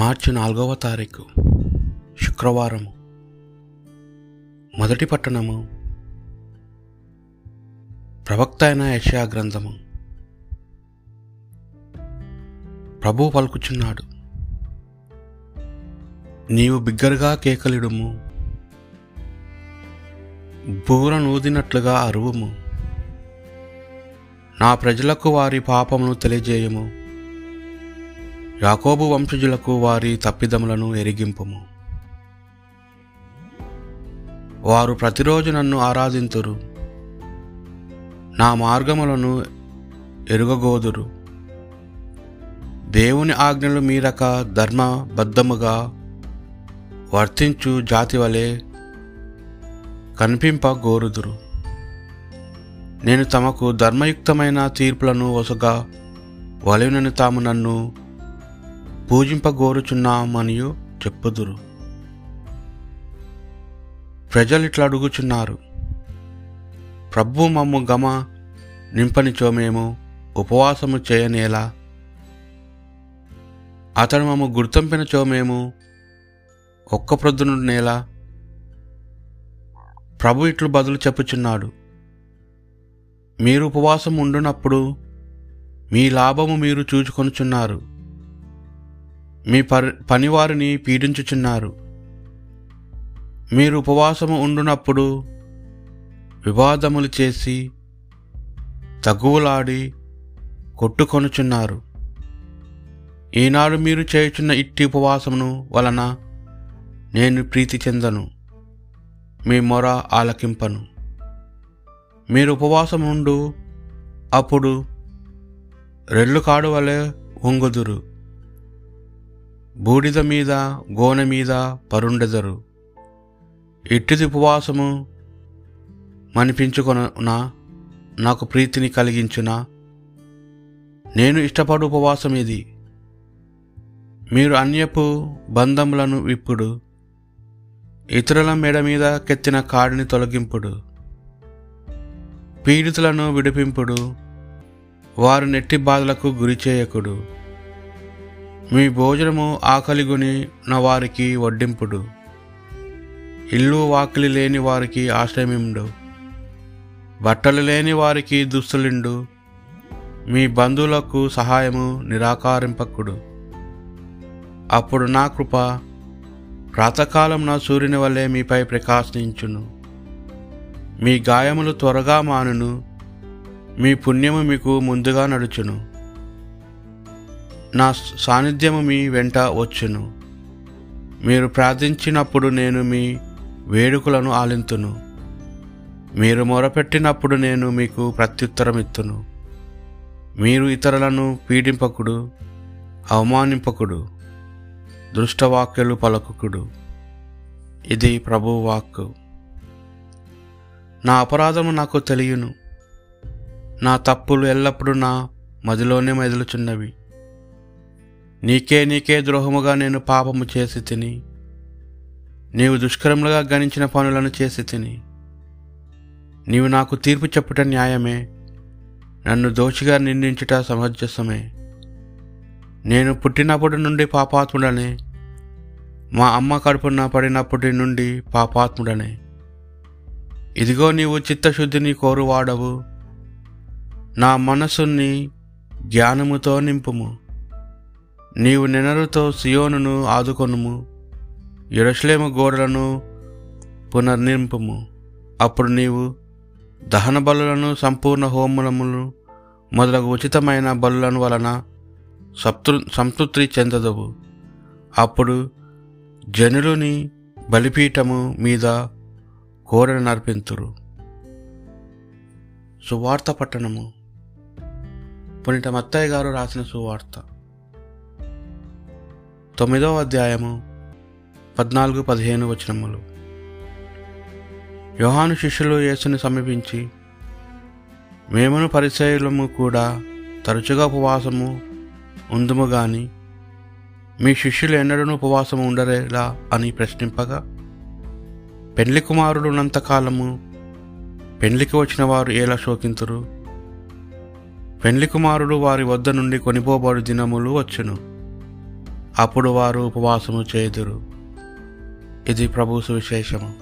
మార్చి నాలుగవ తారీఖు శుక్రవారము. మొదటి పట్టణము ప్రవక్త అయిన యషయా గ్రంథము. ప్రభు పలుకుచున్నాడు నీవు బిగ్గరగా కేకలిడుము బూర నూదినట్లుగా అరువుము నా ప్రజలకు వారి పాపమును తెలియజేయము. యాకోబు వంశజులకు వారి తప్పిదములను ఎరిగింపుము. వారు ప్రతిరోజు నన్ను ఆరాధింతురు. నా మార్గములను ఎరుగగోదురు. దేవుని ఆజ్ఞలు మీరక ధర్మబద్ధముగా వర్తించు జాతి వలె కనిపింప గోరుదురు నేను తమకు ధర్మయుక్తమైన తీర్పులను వసగా వలయునని తాము నన్ను పూజింపగోరుచున్నామనియు చెప్పుదురు. ప్రజలు ఇట్లా అడుగుచున్నారు. ప్రభు మమ్ము గమ నింపనిచో మేము ఉపవాసము చేయనేలా? అతడు మమ్ము గుర్తింపినచో మేము ఒక్క ప్రొద్దును నేల? ప్రభు ఇట్లు బదులు చెప్పుచున్నాడు. మీరు ఉపవాసం ఉండునప్పుడు మీ లాభము మీరు చూచుకొనుచున్నారు. మీ పని పనివారిని పీడించుచున్నారు. మీరు ఉపవాసము ఉండునప్పుడు వివాదములు చేసి తగువులాడి కొట్టుకొనుచున్నారు. ఈనాడు మీరు చేయుచున్న ఇట్టి ఉపవాసమును వలన నేను ప్రీతి చెందను. మీ మొర ఆలకింపను. మీరు ఉపవాసం ఉండు అప్పుడు రెళ్ళు కాడు వలె ఉంగుదురు బూడిద మీద గోనె మీద పరుండెదరు. ఎట్టిది ఉపవాసము మనిపించుకొన నాకు ప్రీతిని కలిగించునా? నేను ఇష్టపడు ఉపవాసం ఇది. మీరు అన్యపు బంధములను విప్పుడు ఇతరుల మెడ మీద కెత్తిన కాడిని తొలగింపుడు. పీడితులను విడిపింపుడు వారు నెట్టి బాధలకు గురి చేయకుడు. మీ భోజనము ఆకలిగొని నా వారికి వడ్డింపుడు. ఇల్లు వాకిలి లేని వారికి ఆశ్రయమిండు. బట్టలు లేని వారికి దుస్తులిండు. మీ బంధువులకు సహాయము నిరాకారింపకుడు. అప్పుడు నా కృప ప్రాతకాలం నా సూర్యుని వల్లే మీపై ప్రకాశించును. మీ గాయములు త్వరగా మానును. మీ పుణ్యము మీకు ముందుగా నడుచును. నా సాన్నిధ్యము మీ వెంట వచ్చును. మీరు ప్రార్థించినప్పుడు నేను మీ వేడుకలను ఆలింతును. మీరు మొరపెట్టినప్పుడు నేను మీకు ప్రత్యుత్తరం ఇత్తును మీరు ఇతరులను పీడింపకుడు అవమానింపకుడు దృష్టవాక్యలు పలకుకుడు. ఇది ప్రభు వాక్కు నా అపరాధము నాకు తెలియను. నా తప్పులు ఎల్లప్పుడూ నా మదిలోనే మెదులుచున్నవి. నీకే నీకే ద్రోహముగా నేను పాపము చేసి తిని నీవు దుష్కరములుగా గణించిన పనులను చేసి తిని నీవు నాకు తీర్పు చెప్పుట న్యాయమే నన్ను దోషిగా నిందించుట సమంజసమే నేను పుట్టినప్పటి నుండి పాపాత్ముడనే మా అమ్మ కడుపున పడినప్పటి నుండి పాపాత్ముడనే. ఇదిగో నీవు చిత్తశుద్ధిని కోరువాడవు నా మనసుని జ్ఞానముతో నింపుము. నీవు నినరుతో సియోనును ఆదుకొనుము ఎరుషలేము గోడలను పునర్నింపుము. అప్పుడు నీవు దహన బలులను సంపూర్ణ హోములములు మొదలగు ఉచితమైన బలులను వలన సప్తృ సంతృప్తి చెందదవు. అప్పుడు జనులుని బలిపీఠము మీద కోరను నర్పింతురు. సువార్త పట్టణము. పునిట మత్తయ్య గారు రాసిన సువార్త. తొమ్మిదవ అధ్యాయము పద్నాలుగు పదిహేను వచనములు. యోహాను శిష్యులు యేసుని సమీపించి మేమును పరిచయలము కూడా తరచుగా ఉపవాసము ఉందుము గాని మీ శిష్యులు ఎన్నడూ ఉపవాసము ఉండరేలా అని ప్రశ్నింపగా పెండ్లి కుమారుడు ఉన్నంతకాలము పెండ్లికి వచ్చిన వారు ఎలా శోకింతురు? పెండ్లి కుమారుడు వారి వద్ద నుండి కొనిపోబడు దినములు వచ్చును. అప్పుడు వారు ఉపవాసము చేదురు. ఇది ప్రభు సువిశేషము.